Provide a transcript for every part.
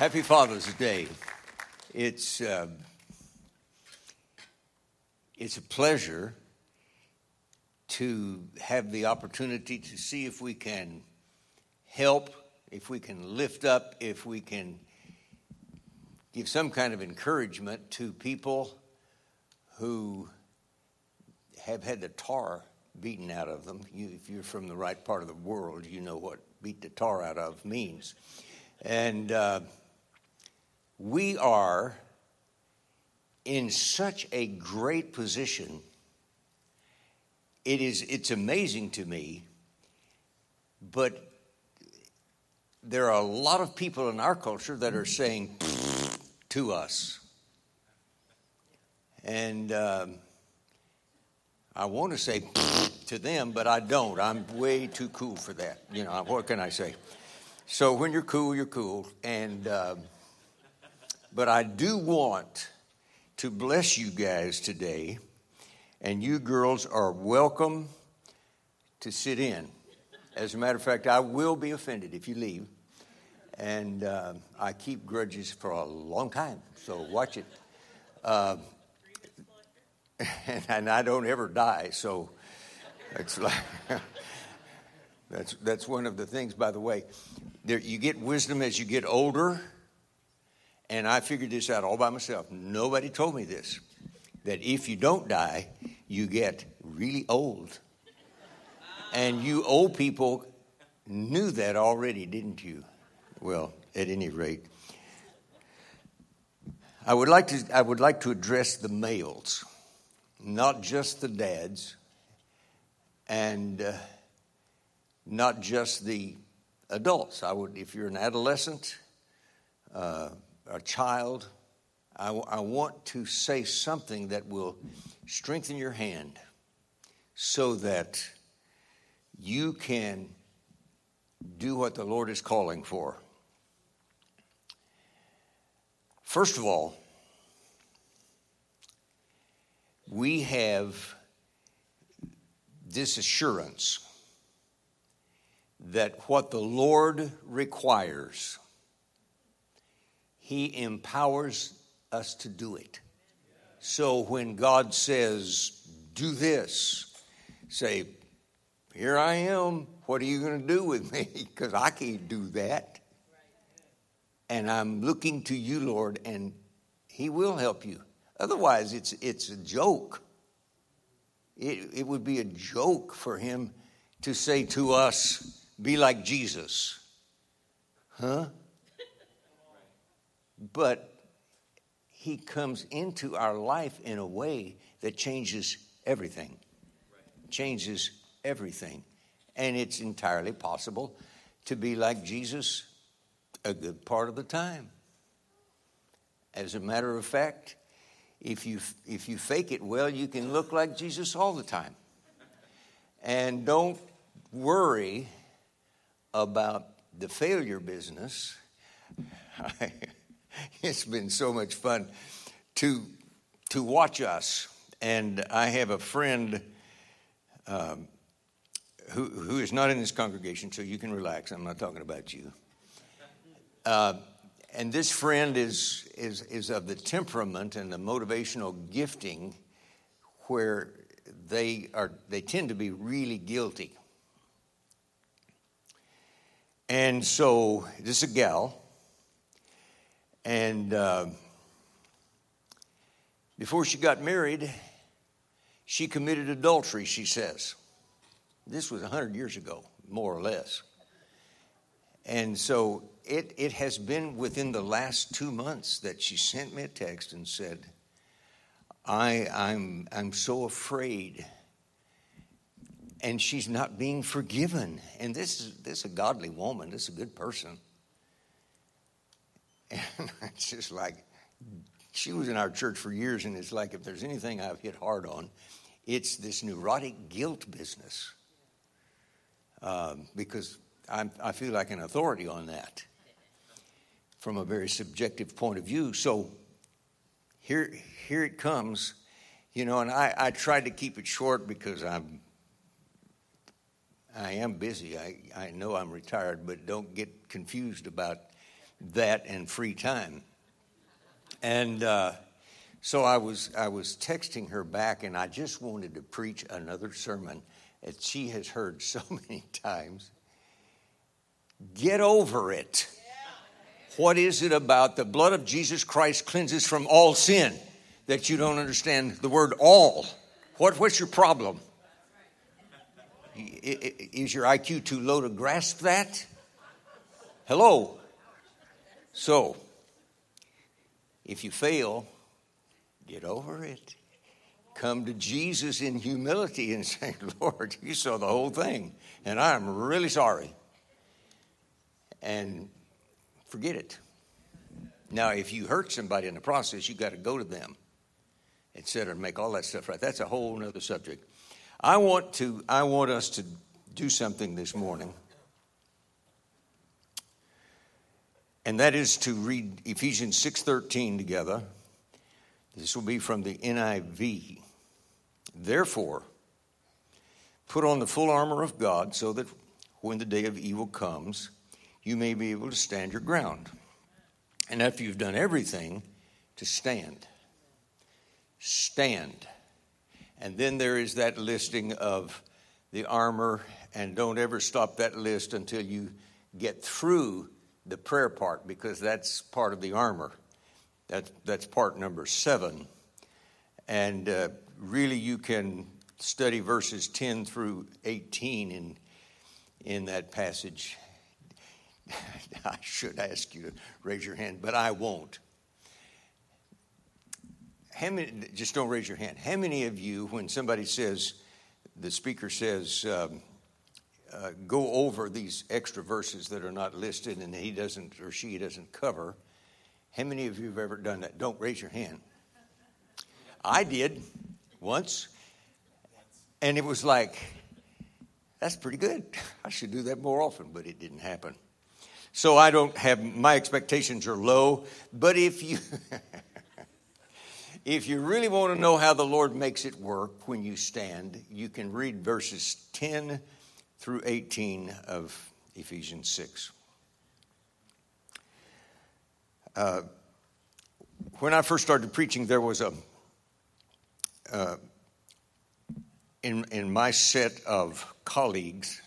Happy Father's Day. It's, uh, it's a pleasure to have the opportunity to see if we can help, if we can lift up, if we can give some kind of encouragement to people who have had the tar beaten out of them. You, if you're from the right part of the world, you know what beat the tar out of means. And uh, we are in such a great position. It is, it's amazing to me, but there are a lot of people in our culture that are saying to us. And um, I want to say to them, but I don't. I'm way too cool for that. You know, what can I say? So when you're cool, you're cool. And, um, but I do want to bless you guys today. And you girls are welcome to sit in. As a matter of fact, I will be offended if you leave. And uh, I keep grudges for a long time, so watch it. Uh, and, and, I don't ever die, so it's like that's that's one of the things. By the way, there, you get wisdom as you get older, and I figured this out all by myself. Nobody told me this. That if you don't die, you get really old. And you old people knew that already, didn't you? Well, at any rate, I would like to, I would like to address the males, not just the dads, and uh, not just the adults. I would, if you're an adolescent, uh, a child, I, want to say something that will strengthen your hand so that you can do what the Lord is calling for. First of all, we have this assurance that what the Lord requires, He empowers us to do it. So when God says, do this, say, Here I am. What are you going to do with me? Because I can't do that and I'm looking to you, Lord, and He will help you. Otherwise, it's, it's a joke. It, it would be a joke for Him to say to us, Be like Jesus. Huh? But He comes into our life in a way that changes everything. Changes everything. And it's entirely possible to be like Jesus a good part of the time. As a matter of fact, if you, if you fake it well, you can look like Jesus all the time. And don't worry about the failure business. it's been so much fun to, to watch us. And I have a friend um, who, who is not in this congregation, so you can relax. I'm not talking about you. Uh, and this friend is, is, is of the temperament and the motivational gifting where they, are, they tend to be really guilty. And so, this is a gal, and uh, before she got married, she committed adultery, she says. This was 100 years ago, more or less. And so it, it has been within the last two months that she sent me a text and said, I, I'm, I'm so afraid. And she's not being forgiven. And this is, this is a godly woman, this is a good person. And it's just like, she was in our church for years, and it's like if there's anything I've hit hard on, it's this neurotic guilt business. Um, because I'm, I feel like an authority on that from a very subjective point of view. So here, here it comes, you know, and I, I tried to keep it short because I'm, I am busy. I, I know I'm retired, but don't get confused about that and free time. And uh, so I was, I was texting her back, and I just wanted to preach another sermon that she has heard so many times. Get over it. What is it about the blood of Jesus Christ cleanses from all sin that you don't understand the word all? What, what's your problem? Is your IQ too low to grasp that? Hello? So, if you fail, get over it. Come to Jesus in humility and say, Lord, you saw the whole thing, and I'm really sorry. And forget it. Now, if you hurt somebody in the process, you got to go to them, etc., and make all that stuff right. That's a whole other subject. I want to. I want us to do something this morning, and that is to read Ephesians six thirteen together. This will be from the NIV. Therefore, put on the full armor of God, so that when the day of evil comes, you may be able to stand your ground. And after you've done everything, to stand. Stand. And then there is that listing of the armor, and don't ever stop that list until you get through the prayer part, because that's part of the armor. That, that's part number seven. And uh, really, you can study verses 10 through 18 in, in that passage I should ask you to raise your hand, but I won't. How many, just don't raise your hand. How many of you, when somebody says, the speaker says, um, uh, go over these extra verses that are not listed and he doesn't or she doesn't cover, how many of you have ever done that? Don't raise your hand. I did once, and it was like, that's pretty good. I should do that more often, but it didn't happen. So I don't have, my expectations are low. But if you, if you really want to know how the Lord makes it work when you stand, you can read verses 10 through 18 of Ephesians 6. Uh, when I first started preaching, there was a, uh, in, in my set of colleagues,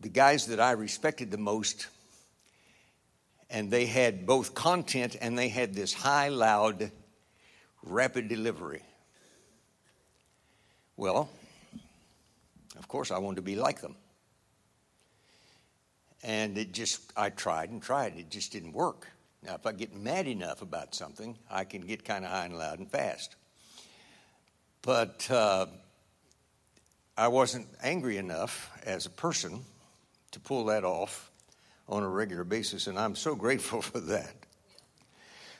the guys that I respected the most, and they had both content and they had this high, loud, rapid delivery. Well, course, I wanted to be like them. And it just, I tried and tried. It just didn't work. Now, if I get mad enough about something, I can get kind of high and loud and fast. But uh, I wasn't angry enough as a person to pull that off on a regular basis, and I'm so grateful for that.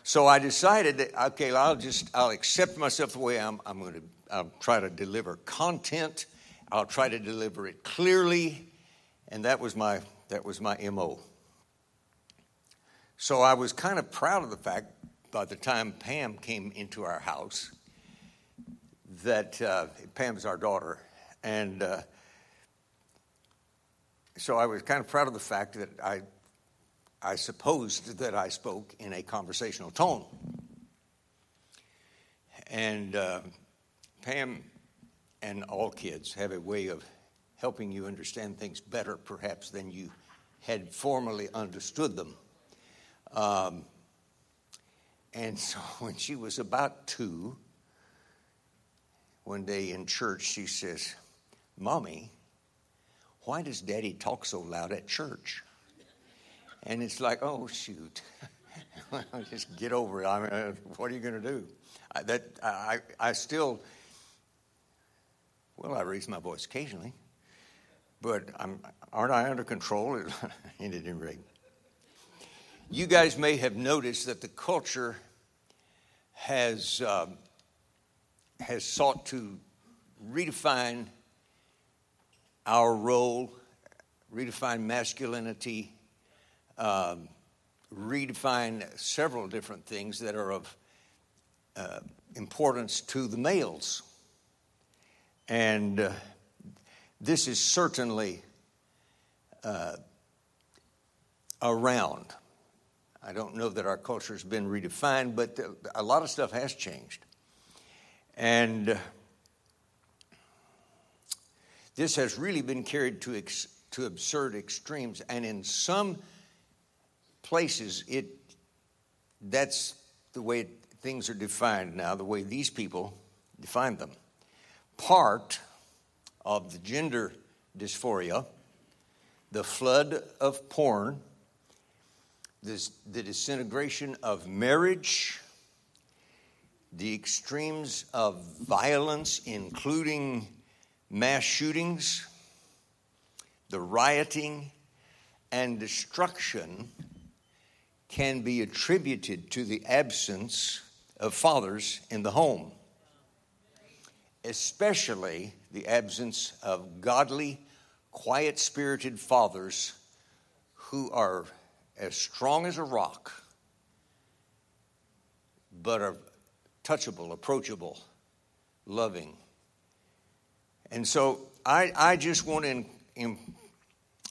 So I decided that okay, I'll just I'll accept myself the way I'm. I'm going to I'll try to deliver content. I'll try to deliver it clearly, and that was my that was my mo. So I was kind of proud of the fact by the time Pam came into our house that uh, Pam's our daughter, and uh, so I was kind of proud of the fact that I, I supposed that I spoke in a conversational tone. And uh, Pam and all kids have a way of helping you understand things better, perhaps, than you had formerly understood them. Um, and so when she was about two, one day in church, she says, Mommy, why does daddy talk so loud at church? And it's like, oh, shoot. Just get over it. I mean, what are you going to do? I, that, I, I still, well, I raise my voice occasionally, but I'm, aren't I under control? In any rate. You guys may have noticed that the culture has, um, has sought to redefine our role, redefine masculinity, um, redefine several different things that are of uh, importance to the males. And uh, this is certainly uh, around. I don't know that our culture has been redefined, but a lot of stuff has changed. And this has really been carried to, ex- to absurd extremes. And in some places, it, that's the way things are defined now, the way these people define them. Part of the gender dysphoria, the flood of porn, this, the disintegration of marriage, the extremes of violence, including mass shootings, the rioting, and destruction can be attributed to the absence of fathers in the home, especially the absence of godly, quiet spirited fathers who are as strong as a rock, but are touchable, approachable, loving. And so I, I just want to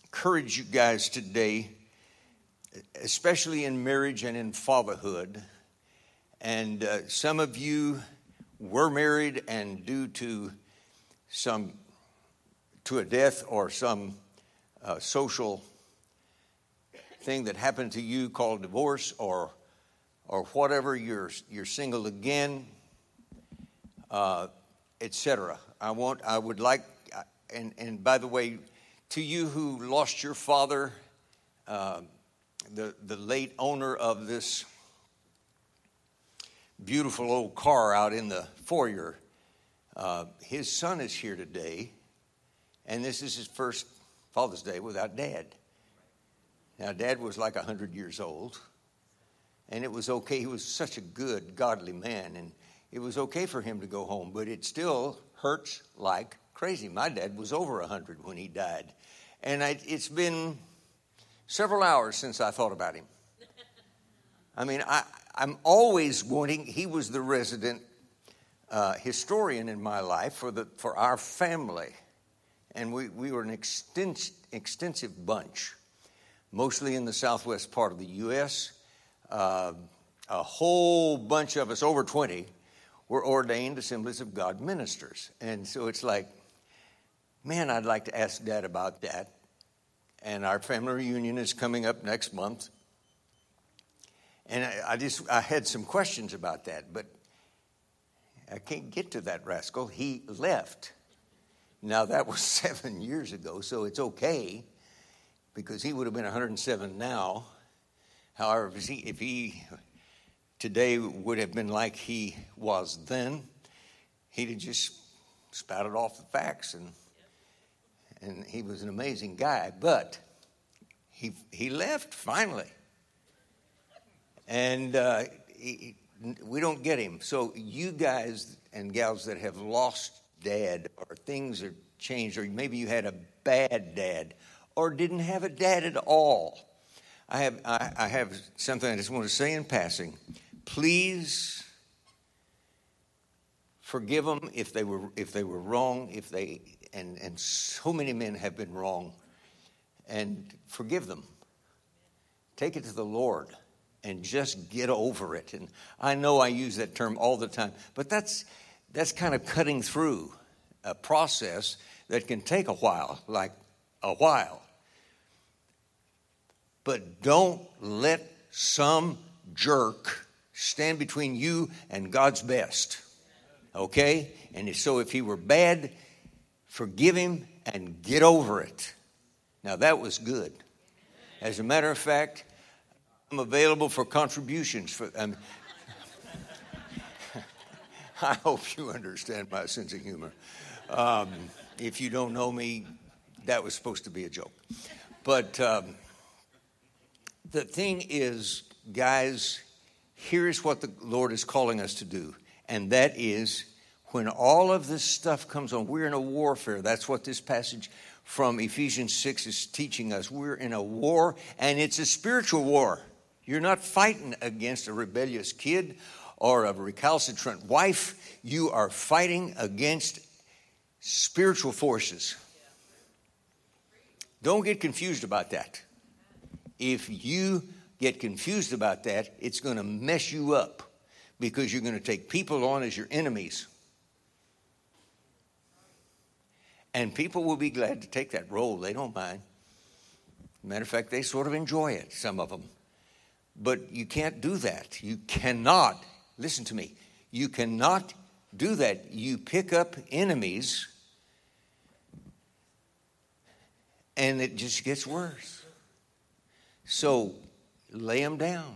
encourage you guys today, especially in marriage and in fatherhood. And uh, some of you were married, and due to some to a death or some uh, social thing that happened to you called divorce or or whatever you're you're single again uh, etc i want i would like and and by the way to you who lost your father uh, the the late owner of this beautiful old car out in the foyer uh, his son is here today and this is his first father's day without dad now, dad was like 100 years old, and it was okay. He was such a good, godly man, and it was okay for him to go home, but it still hurts like crazy. My dad was over 100 when he died, and I, it's been several hours since I thought about him. I mean, I, I'm always wanting, he was the resident uh, historian in my life for, the, for our family, and we, we were an extens- extensive bunch mostly in the southwest part of the U.S. Uh, a whole bunch of us, over 20, were ordained Assemblies of God ministers. And so it's like, man, I'd like to ask Dad about that. And our family reunion is coming up next month. And I, I just, I had some questions about that, but I can't get to that rascal. He left. Now, that was seven years ago, so it's okay because he would have been 107 now. However, if he, if he today would have been like he was then, he'd have just spouted off the facts and and he was an amazing guy. But he he left finally, and uh, he, we don't get him. So you guys and gals that have lost dad, or things are changed, or maybe you had a bad dad or didn't have a dad at all. I have, I, I have something I just want to say in passing. Please forgive them if they were, if they were wrong, if they, and, and so many men have been wrong, and forgive them. Take it to the Lord and just get over it. And I know I use that term all the time, but that's, that's kind of cutting through a process that can take a while, like a while. But don't let some jerk stand between you and God's best. Okay? And so if he were bad, forgive him and get over it. Now that was good. As a matter of fact, I'm available for contributions. For, um, I hope you understand my sense of humor. Um, if you don't know me, that was supposed to be a joke. But um, the thing is, guys, here's what the Lord is calling us to do, and that is when all of this stuff comes on, we're in a warfare. That's what this passage from Ephesians 6 is teaching us. We're in a war, and it's a spiritual war. You're not fighting against a rebellious kid or a recalcitrant wife, you are fighting against spiritual forces. Don't get confused about that. If you get confused about that, it's going to mess you up because you're going to take people on as your enemies. And people will be glad to take that role. They don't mind. Matter of fact, they sort of enjoy it, some of them. But you can't do that. You cannot, listen to me, you cannot do that. You pick up enemies and it just gets worse. So lay them down.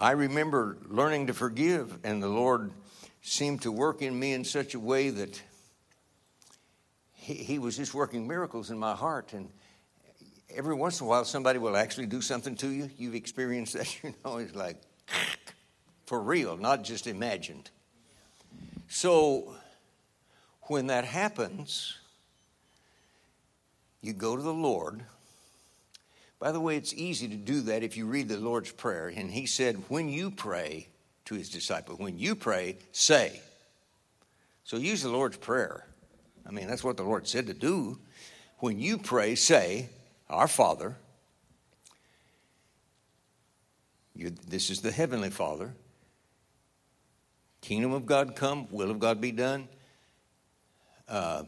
I remember learning to forgive, and the Lord seemed to work in me in such a way that He, he was just working miracles in my heart. And every once in a while, somebody will actually do something to you. You've experienced that, you know, it's like for real, not just imagined. So when that happens, you go to the Lord by the way, it's easy to do that if you read the Lord's Prayer. And he said, when you pray to his disciple, when you pray, say. So use the Lord's Prayer. I mean, that's what the Lord said to do. When you pray, say, Our Father, this is the Heavenly Father. Kingdom of God come, will of God be done, uh,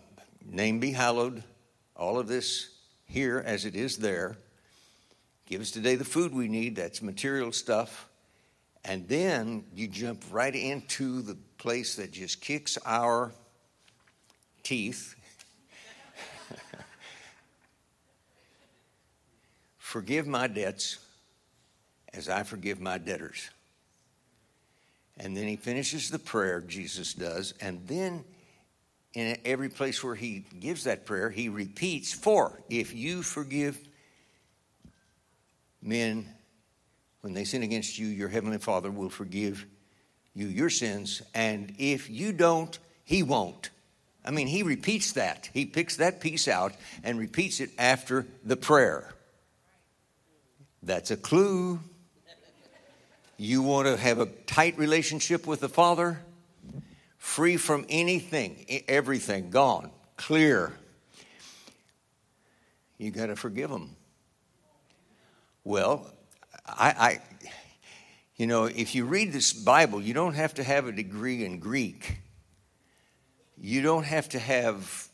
name be hallowed, all of this here as it is there. Give us today the food we need, that's material stuff. And then you jump right into the place that just kicks our teeth. Forgive my debts as I forgive my debtors. And then he finishes the prayer, Jesus does, and then in every place where he gives that prayer, he repeats, For if you forgive men, when they sin against you, your heavenly Father will forgive you your sins. And if you don't, he won't. I mean, he repeats that. He picks that piece out and repeats it after the prayer. That's a clue. You want to have a tight relationship with the Father, free from anything, everything, gone, clear. You got to forgive them. Well, I, I, you know, if you read this Bible, you don't have to have a degree in Greek. You don't have to have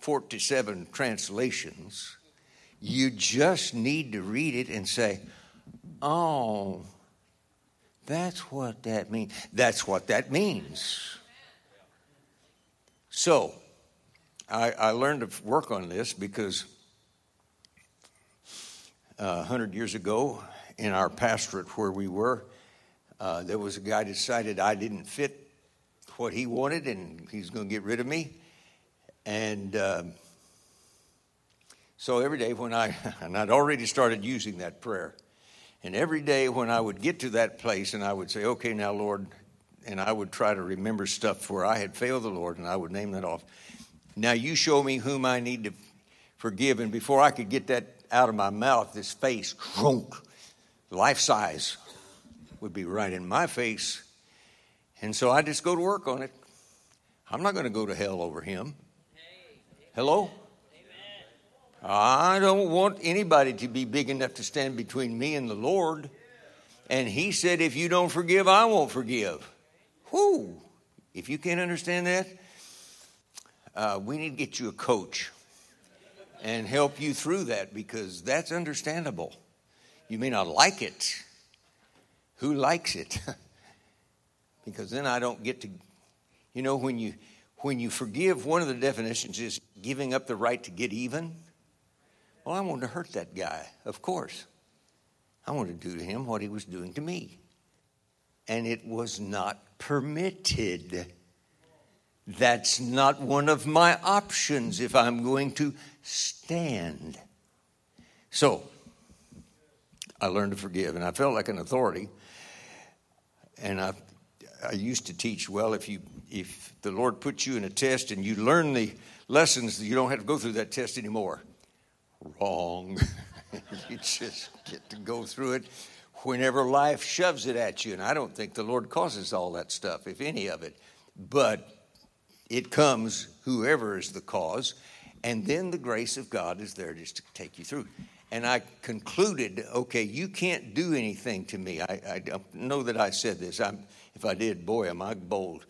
47 translations. You just need to read it and say, oh, that's what that means. That's what that means. So, I, I learned to work on this because uh, 100 years ago in our pastorate where we were, uh, there was a guy decided I didn't fit what he wanted and he's going to get rid of me. And uh, so every day when I, and I'd already started using that prayer, and every day when I would get to that place and I would say, okay, now, Lord, and I would try to remember stuff where I had failed the Lord and I would name that off. Now you show me whom I need to forgive. And before I could get that out of my mouth, this face, life size, would be right in my face. And so I just go to work on it. I'm not going to go to hell over him. Hello? I don't want anybody to be big enough to stand between me and the Lord. And he said, if you don't forgive, I won't forgive. Whoo! If you can't understand that, uh, we need to get you a coach and help you through that because that's understandable. You may not like it. Who likes it? because then I don't get to you know when you when you forgive one of the definitions is giving up the right to get even. Well, I wanted to hurt that guy, of course. I wanted to do to him what he was doing to me. And it was not permitted. That's not one of my options if I'm going to stand. So, I learned to forgive, and I felt like an authority. And I, I used to teach well, if you if the Lord puts you in a test and you learn the lessons, you don't have to go through that test anymore. Wrong. you just get to go through it whenever life shoves it at you. And I don't think the Lord causes all that stuff, if any of it. But it comes, whoever is the cause, and then the grace of God is there just to take you through. and I concluded, okay, you can't do anything to me. I, I know that I said this. I'm, if I did, boy, am I bold.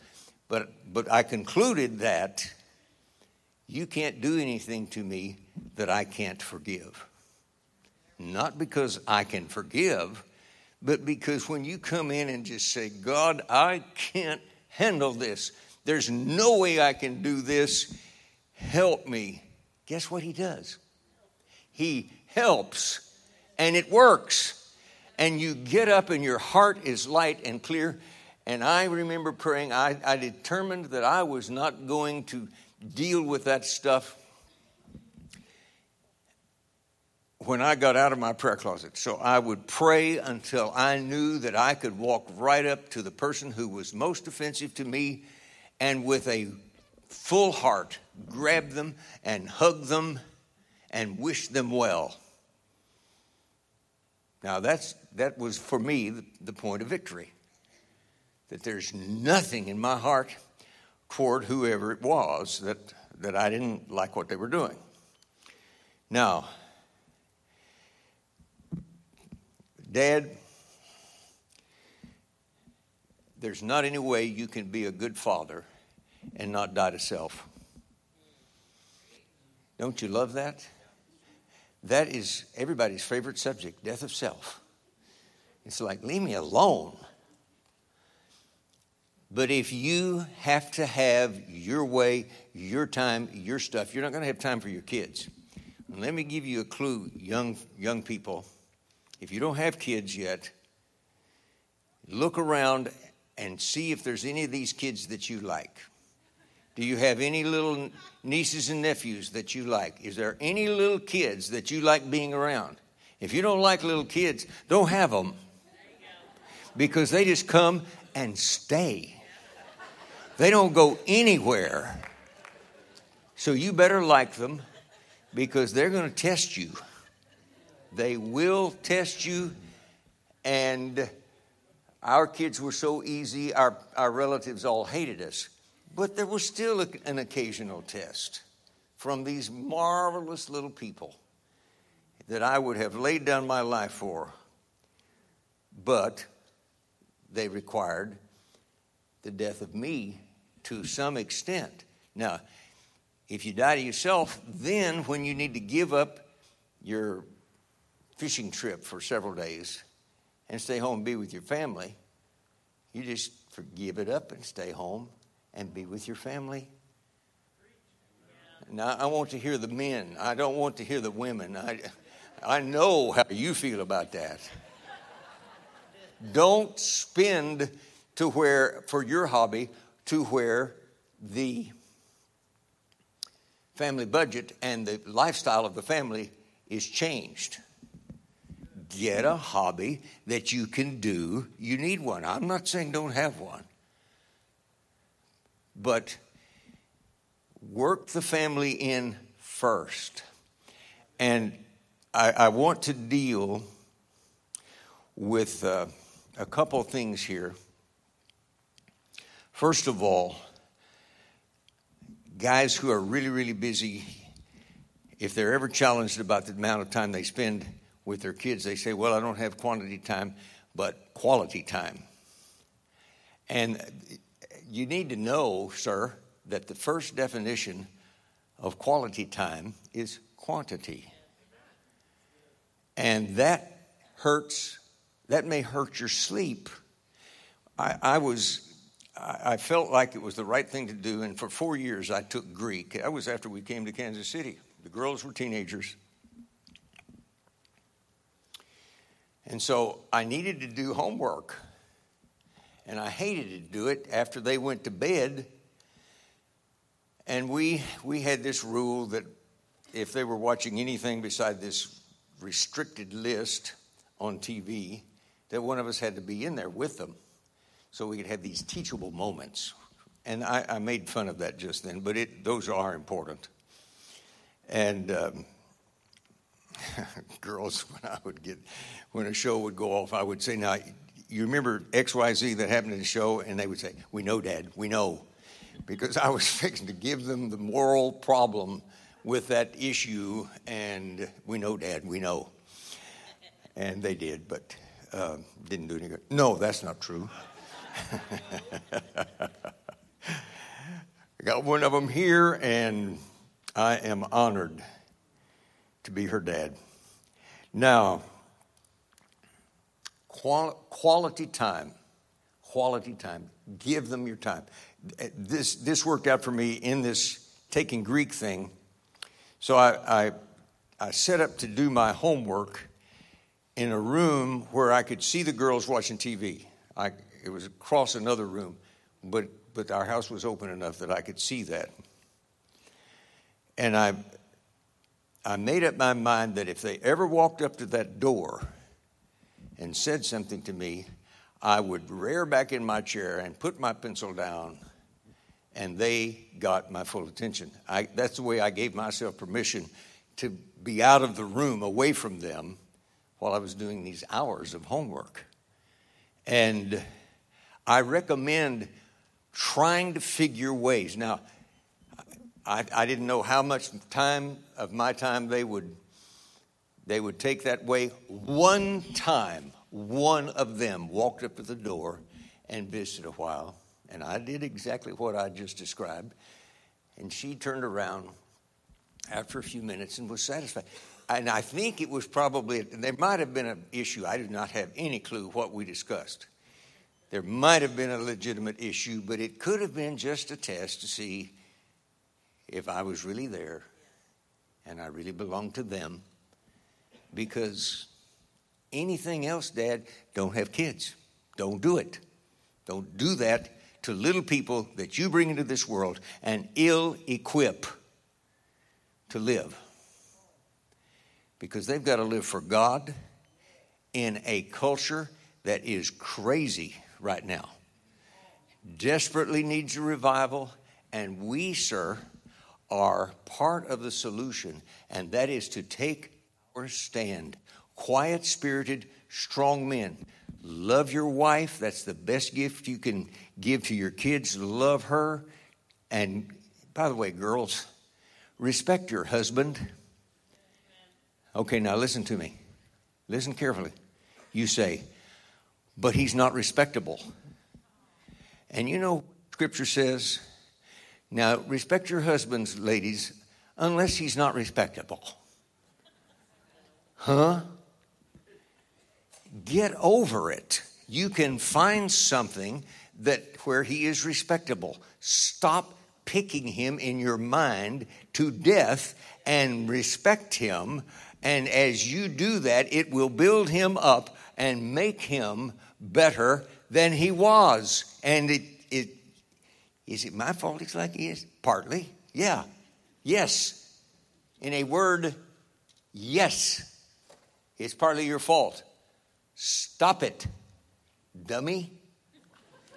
But, but I concluded that you can't do anything to me that I can't forgive. Not because I can forgive, but because when you come in and just say, God, I can't handle this, there's no way I can do this, help me. Guess what He does? He helps, and it works. And you get up, and your heart is light and clear. And I remember praying, I, I determined that I was not going to deal with that stuff when I got out of my prayer closet. So I would pray until I knew that I could walk right up to the person who was most offensive to me and with a full heart grab them and hug them and wish them well. Now that's that was for me the, the point of victory. That there's nothing in my heart toward whoever it was that, that I didn't like what they were doing. Now, Dad, there's not any way you can be a good father and not die to self. Don't you love that? That is everybody's favorite subject death of self. It's like, leave me alone. But if you have to have your way, your time, your stuff, you're not going to have time for your kids. And let me give you a clue, young, young people. If you don't have kids yet, look around and see if there's any of these kids that you like. Do you have any little nieces and nephews that you like? Is there any little kids that you like being around? If you don't like little kids, don't have them. Because they just come and stay. They don't go anywhere. So you better like them because they're going to test you. They will test you. And our kids were so easy, our, our relatives all hated us. But there was still a, an occasional test from these marvelous little people that I would have laid down my life for. But they required the death of me to some extent. Now, if you die to yourself, then when you need to give up your fishing trip for several days and stay home and be with your family, you just give it up and stay home and be with your family. Now, I want to hear the men. I don't want to hear the women. I, I know how you feel about that. Don't spend to where, for your hobby, to where the family budget and the lifestyle of the family is changed. Get a hobby that you can do. You need one. I'm not saying don't have one, but work the family in first. And I, I want to deal with uh, a couple things here First of all, guys who are really, really busy, if they're ever challenged about the amount of time they spend with their kids, they say, Well, I don't have quantity time, but quality time. And you need to know, sir, that the first definition of quality time is quantity. And that hurts, that may hurt your sleep. I, I was I felt like it was the right thing to do, and for four years I took Greek. That was after we came to Kansas City. The girls were teenagers. And so I needed to do homework. And I hated to do it after they went to bed. And we, we had this rule that if they were watching anything beside this restricted list on TV, that one of us had to be in there with them so we could have these teachable moments. And I, I made fun of that just then, but it, those are important. And um, girls, when I would get, when a show would go off, I would say, now, you remember XYZ that happened in the show? And they would say, we know, Dad, we know. Because I was fixing to give them the moral problem with that issue, and we know, Dad, we know. And they did, but uh, didn't do any good. No, that's not true. I got one of them here, and I am honored to be her dad. Now, quality time. Quality time. Give them your time. Eh, this, this worked out for me in this taking Greek thing. So I, I, I set up to do my homework in a room where I could see the girls watching TV. I, it was across another room, but, but our house was open enough that I could see that. And I, I made up my mind that if they ever walked up to that door and said something to me, I would rear back in my chair and put my pencil down, and they got my full attention. I, that's the way I gave myself permission to be out of the room, away from them, while I was doing these hours of homework. And I recommend trying to figure ways. Now, I, I didn't know how much time of my time they would they would take that way. One time, one of them walked up to the door and visited a while, and I did exactly what I just described. And she turned around after a few minutes and was satisfied. And I think it was probably, there might have been an issue. I did not have any clue what we discussed. There might have been a legitimate issue, but it could have been just a test to see if I was really there and I really belonged to them. Because anything else, Dad, don't have kids. Don't do it. Don't do that to little people that you bring into this world and ill equip to live. Because they've got to live for God in a culture that is crazy right now. Desperately needs a revival, and we, sir, are part of the solution, and that is to take our stand. Quiet spirited, strong men. Love your wife. That's the best gift you can give to your kids. Love her. And by the way, girls, respect your husband. Okay, now listen to me. Listen carefully. You say, but he's not respectable. And you know, scripture says, now respect your husbands, ladies, unless he's not respectable. Huh? Get over it. You can find something that where he is respectable. Stop picking him in your mind to death and respect him. And as you do that, it will build him up and make him better than he was. And it, it is it my fault he's like he is? Partly. Yeah. Yes. In a word, yes. It's partly your fault. Stop it, dummy.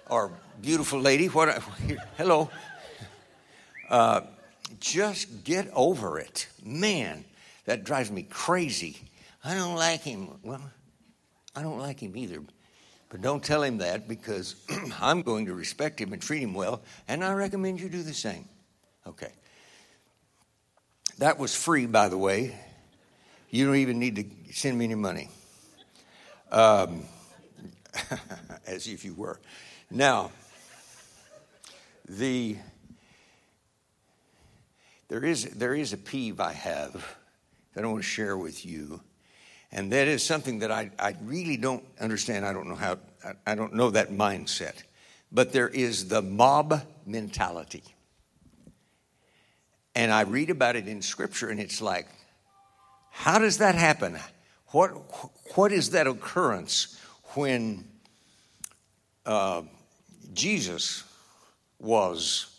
Or beautiful lady. What? hello. Uh, just get over it. Man, that drives me crazy. I don't like him. Well, I don't like him either. But don't tell him that because I'm going to respect him and treat him well, and I recommend you do the same. Okay. That was free, by the way. You don't even need to send me any money. Um, as if you were. Now, the there is there is a peeve I have that I want to share with you and that is something that I, I really don't understand. I don't know how, I, don't know that mindset. But there is the mob mentality. And I read about it in Scripture, and it's like, how does that happen? What, what is that occurrence when uh, Jesus was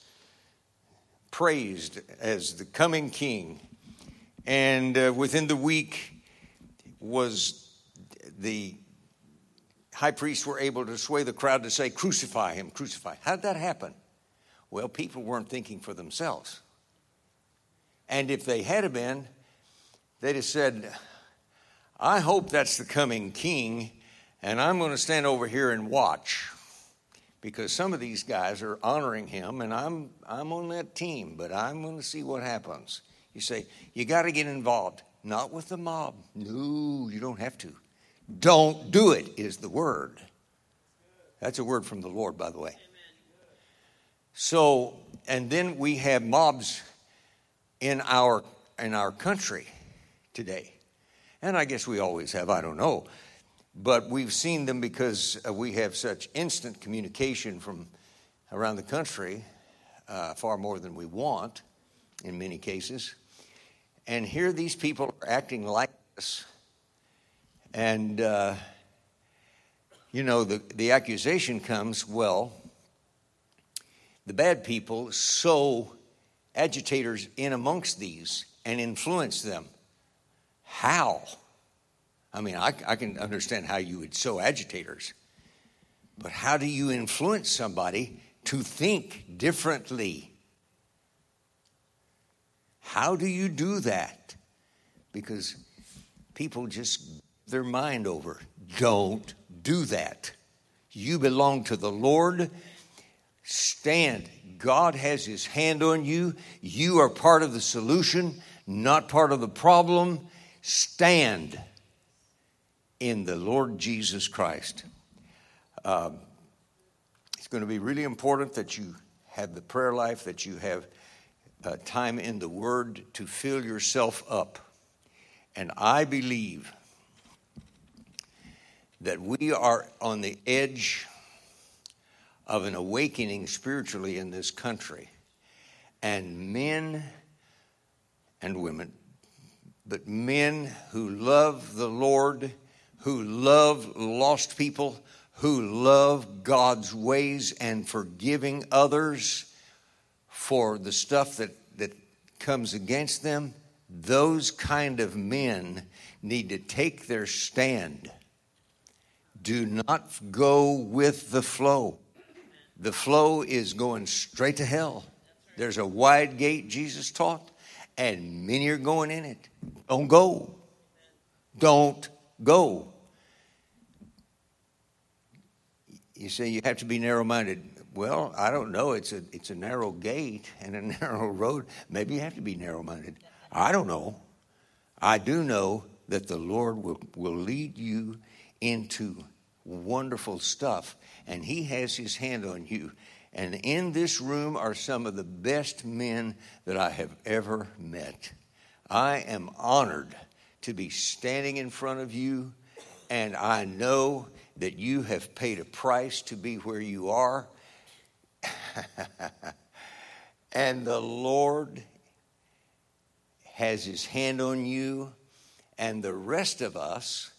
praised as the coming king? And uh, within the week, was the high priests were able to sway the crowd to say, Crucify him, crucify. How did that happen? Well, people weren't thinking for themselves. And if they had been, they'd have said, I hope that's the coming king, and I'm going to stand over here and watch because some of these guys are honoring him, and I'm, I'm on that team, but I'm going to see what happens. You say, you got to get involved. Not with the mob. No, you don't have to. Don't do it, is the word. That's a word from the Lord, by the way. So, and then we have mobs in our in our country today. And I guess we always have, I don't know. But we've seen them because uh, we have such instant communication from around the country, uh, far more than we want in many cases. And here these people are acting like this. And, uh, you know, the, the accusation comes well, the bad people sow agitators in amongst these and influence them. How? I mean, I, I can understand how you would sow agitators, but how do you influence somebody to think differently? How do you do that? Because people just their mind over. Don't do that. You belong to the Lord. Stand. God has his hand on you. You are part of the solution, not part of the problem. Stand in the Lord Jesus Christ. Um, it's going to be really important that you have the prayer life, that you have uh, time in the Word to fill yourself up. And I believe that we are on the edge of an awakening spiritually in this country. And men and women, but men who love the Lord, who love lost people, who love God's ways and forgiving others for the stuff that, that comes against them, those kind of men need to take their stand. Do not go with the flow. The flow is going straight to hell. There's a wide gate, Jesus taught, and many are going in it. Don't go. Don't go. You say you have to be narrow minded. Well, I don't know. It's a, it's a narrow gate and a narrow road. Maybe you have to be narrow minded. I don't know. I do know that the Lord will, will lead you into wonderful stuff, and He has His hand on you. And in this room are some of the best men that I have ever met. I am honored to be standing in front of you, and I know that you have paid a price to be where you are. and the Lord has his hand on you, and the rest of us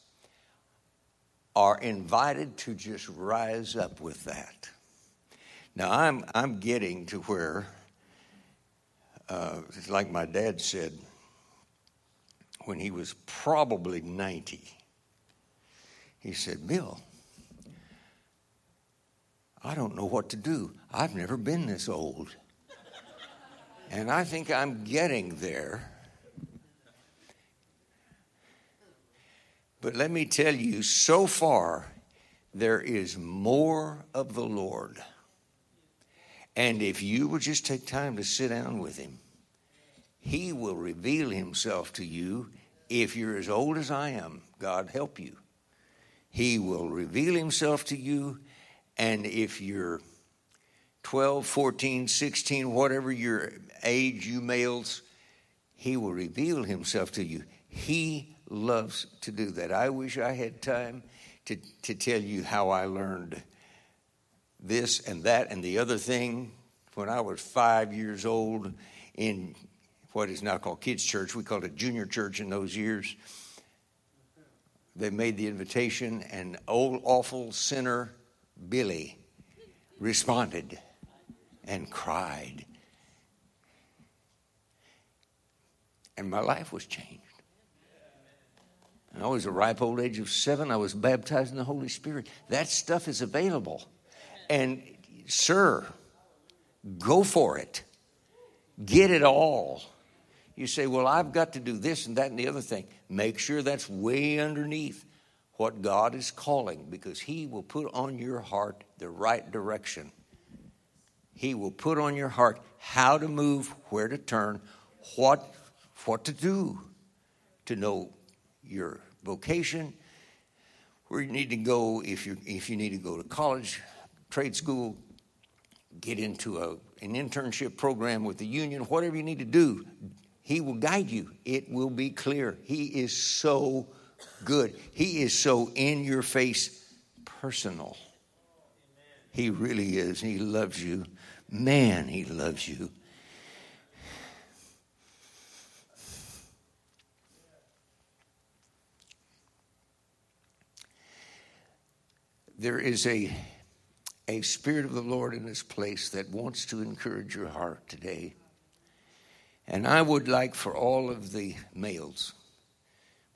are invited to just rise up with that. Now, I'm, I'm getting to where, uh, like my dad said, when he was probably 90, he said, Bill, I don't know what to do. I've never been this old. And I think I'm getting there. But let me tell you, so far, there is more of the Lord. And if you will just take time to sit down with Him, He will reveal Himself to you. If you're as old as I am, God help you. He will reveal Himself to you. And if you're 12, 14, 16, whatever your age, you males, He will reveal Himself to you. He loves to do that. I wish I had time to, to tell you how I learned this and that and the other thing when I was five years old in what is now called kids' church. We called it junior church in those years. They made the invitation, and old awful sinner Billy responded and cried. And my life was changed. And I was a ripe old age of seven. I was baptized in the Holy Spirit. That stuff is available. And, sir, go for it. Get it all. You say, well, I've got to do this and that and the other thing. Make sure that's way underneath what God is calling because He will put on your heart the right direction. He will put on your heart how to move, where to turn, what, what to do, to know your vocation, where you need to go if you if you need to go to college, trade school, get into a, an internship program with the union, whatever you need to do, he will guide you. It will be clear. He is so good. He is so in your face personal. He really is. He loves you. Man, he loves you. There is a, a spirit of the Lord in this place that wants to encourage your heart today. And I would like for all of the males,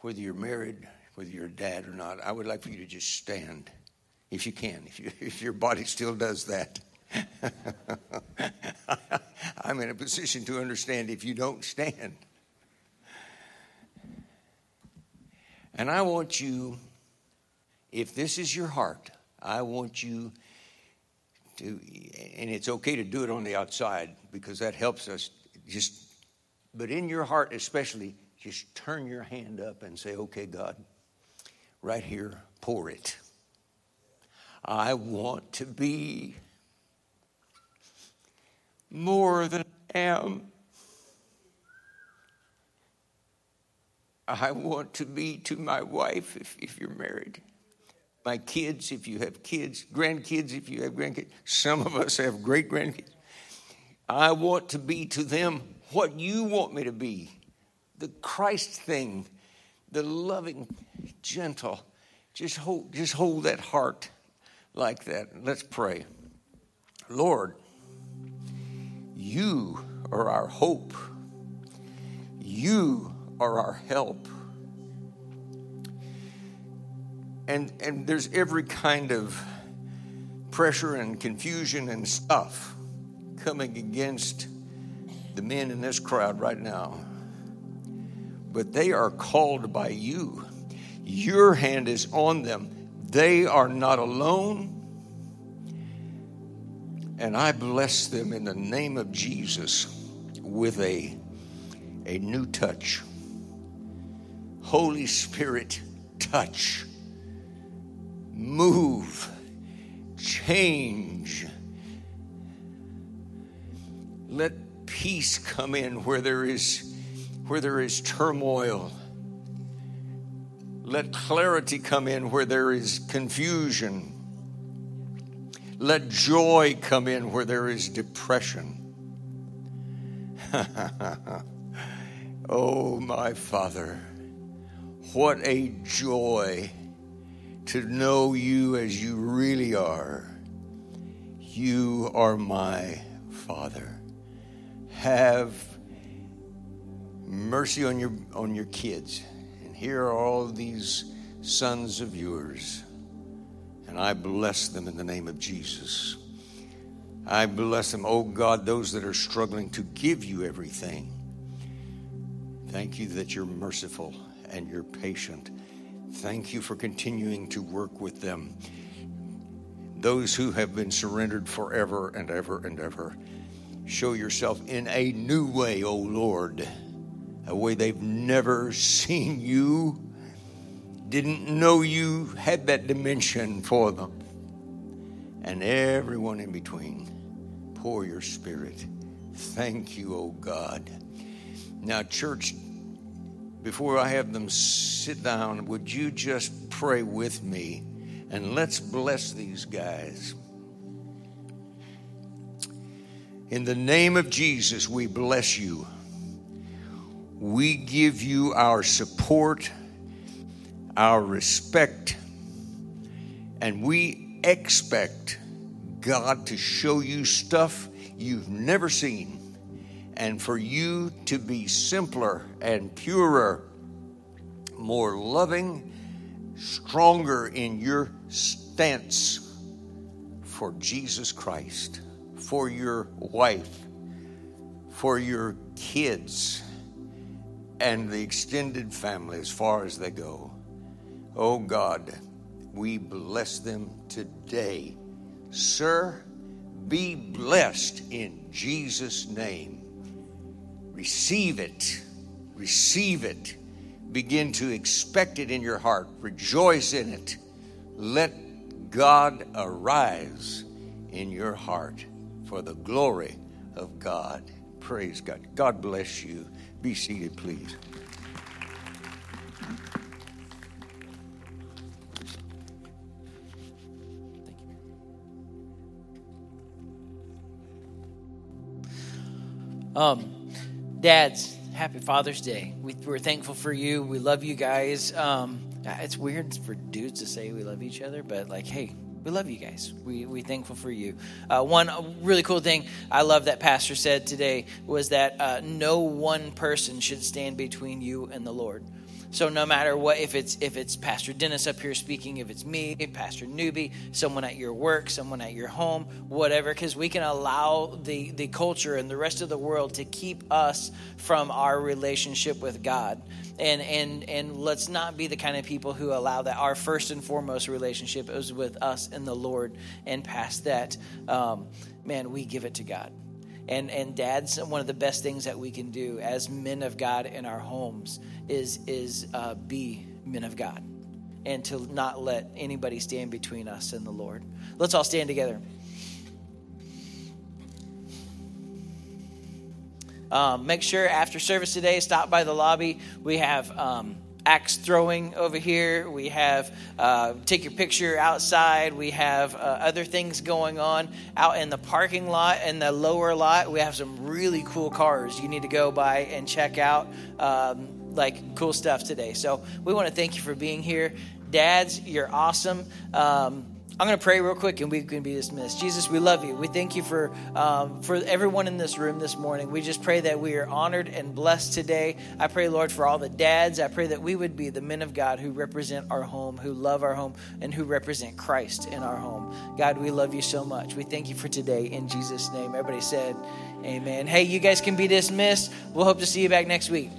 whether you're married, whether you're a dad or not, I would like for you to just stand if you can, if, you, if your body still does that. I'm in a position to understand if you don't stand. And I want you, if this is your heart, I want you to, and it's okay to do it on the outside because that helps us just, but in your heart especially, just turn your hand up and say, okay, God, right here, pour it. I want to be more than I am. I want to be to my wife if, if you're married my kids, if you have kids, grandkids, if you have grandkids. Some of us have great grandkids. I want to be to them what you want me to be the Christ thing, the loving, gentle. Just hold, just hold that heart like that. Let's pray. Lord, you are our hope, you are our help and and there's every kind of pressure and confusion and stuff coming against the men in this crowd right now but they are called by you. Your hand is on them. They are not alone. And i bless them in the name of jesus with a a new touch. Holy spirit touch. Move, change. Let peace come in where there is where there is turmoil. Let clarity come in where there is confusion. Let joy come in where there is depression. oh, my Father, what a joy to know you as you really are. You are my Father. Have mercy on your on your kids. And here are all these sons of yours. And I bless them in the name of Jesus. I bless them, oh God, those that are struggling to give you everything. Thank you that you're merciful and you're patient Thank you for continuing to work with them. Those who have been surrendered forever and ever and ever. Show yourself in a new way, O oh Lord, a way they've never seen you, didn't know you had that dimension for them. And everyone in between, pour your spirit. Thank you, oh God. Now, church, before I have them sit down, would you just pray with me and let's bless these guys? In the name of Jesus, we bless you. We give you our support, our respect, and we expect God to show you stuff you've never seen and for you to be simpler and purer, more loving, stronger in your stance for Jesus Christ, for your wife, for your kids, and the extended family as far as they go. Oh God, we bless them today. Sir, be blessed in Jesus' name. Receive it. receive it. Begin to expect it in your heart. Rejoice in it. Let God arise in your heart for the glory of God. Praise God. God bless you. Be seated, please. Um, dads, happy Father's Day. We, are thankful for you. We love you guys. Um, it's weird for dudes to say we love each other, but like, hey, we love you guys. We we thankful for you. Uh, one really cool thing I love that Pastor said today was that uh, no one person should stand between you and the Lord. So no matter what, if it's if it's Pastor Dennis up here speaking, if it's me, Pastor Newbie, someone at your work, someone at your home, whatever, because we can allow the the culture and the rest of the world to keep us from our relationship with God. And and and let's not be the kind of people who allow that our first and foremost relationship is with us and the Lord, and past that, um, man, we give it to God and and dads one of the best things that we can do as men of god in our homes is is uh, be men of God and to not let anybody stand between us and the Lord. Let's all stand together. Um, make sure after service today, stop by the lobby. We have um, axe throwing over here. We have uh, take your picture outside. We have uh, other things going on out in the parking lot in the lower lot. We have some really cool cars you need to go by and check out. Um, like cool stuff today. So we want to thank you for being here. Dads, you're awesome. Um, I'm going to pray real quick and we can be dismissed. Jesus, we love you. We thank you for um, for everyone in this room this morning. We just pray that we are honored and blessed today. I pray, Lord, for all the dads. I pray that we would be the men of God who represent our home, who love our home, and who represent Christ in our home. God, we love you so much. We thank you for today in Jesus' name. Everybody said, Amen. Hey, you guys can be dismissed. We'll hope to see you back next week.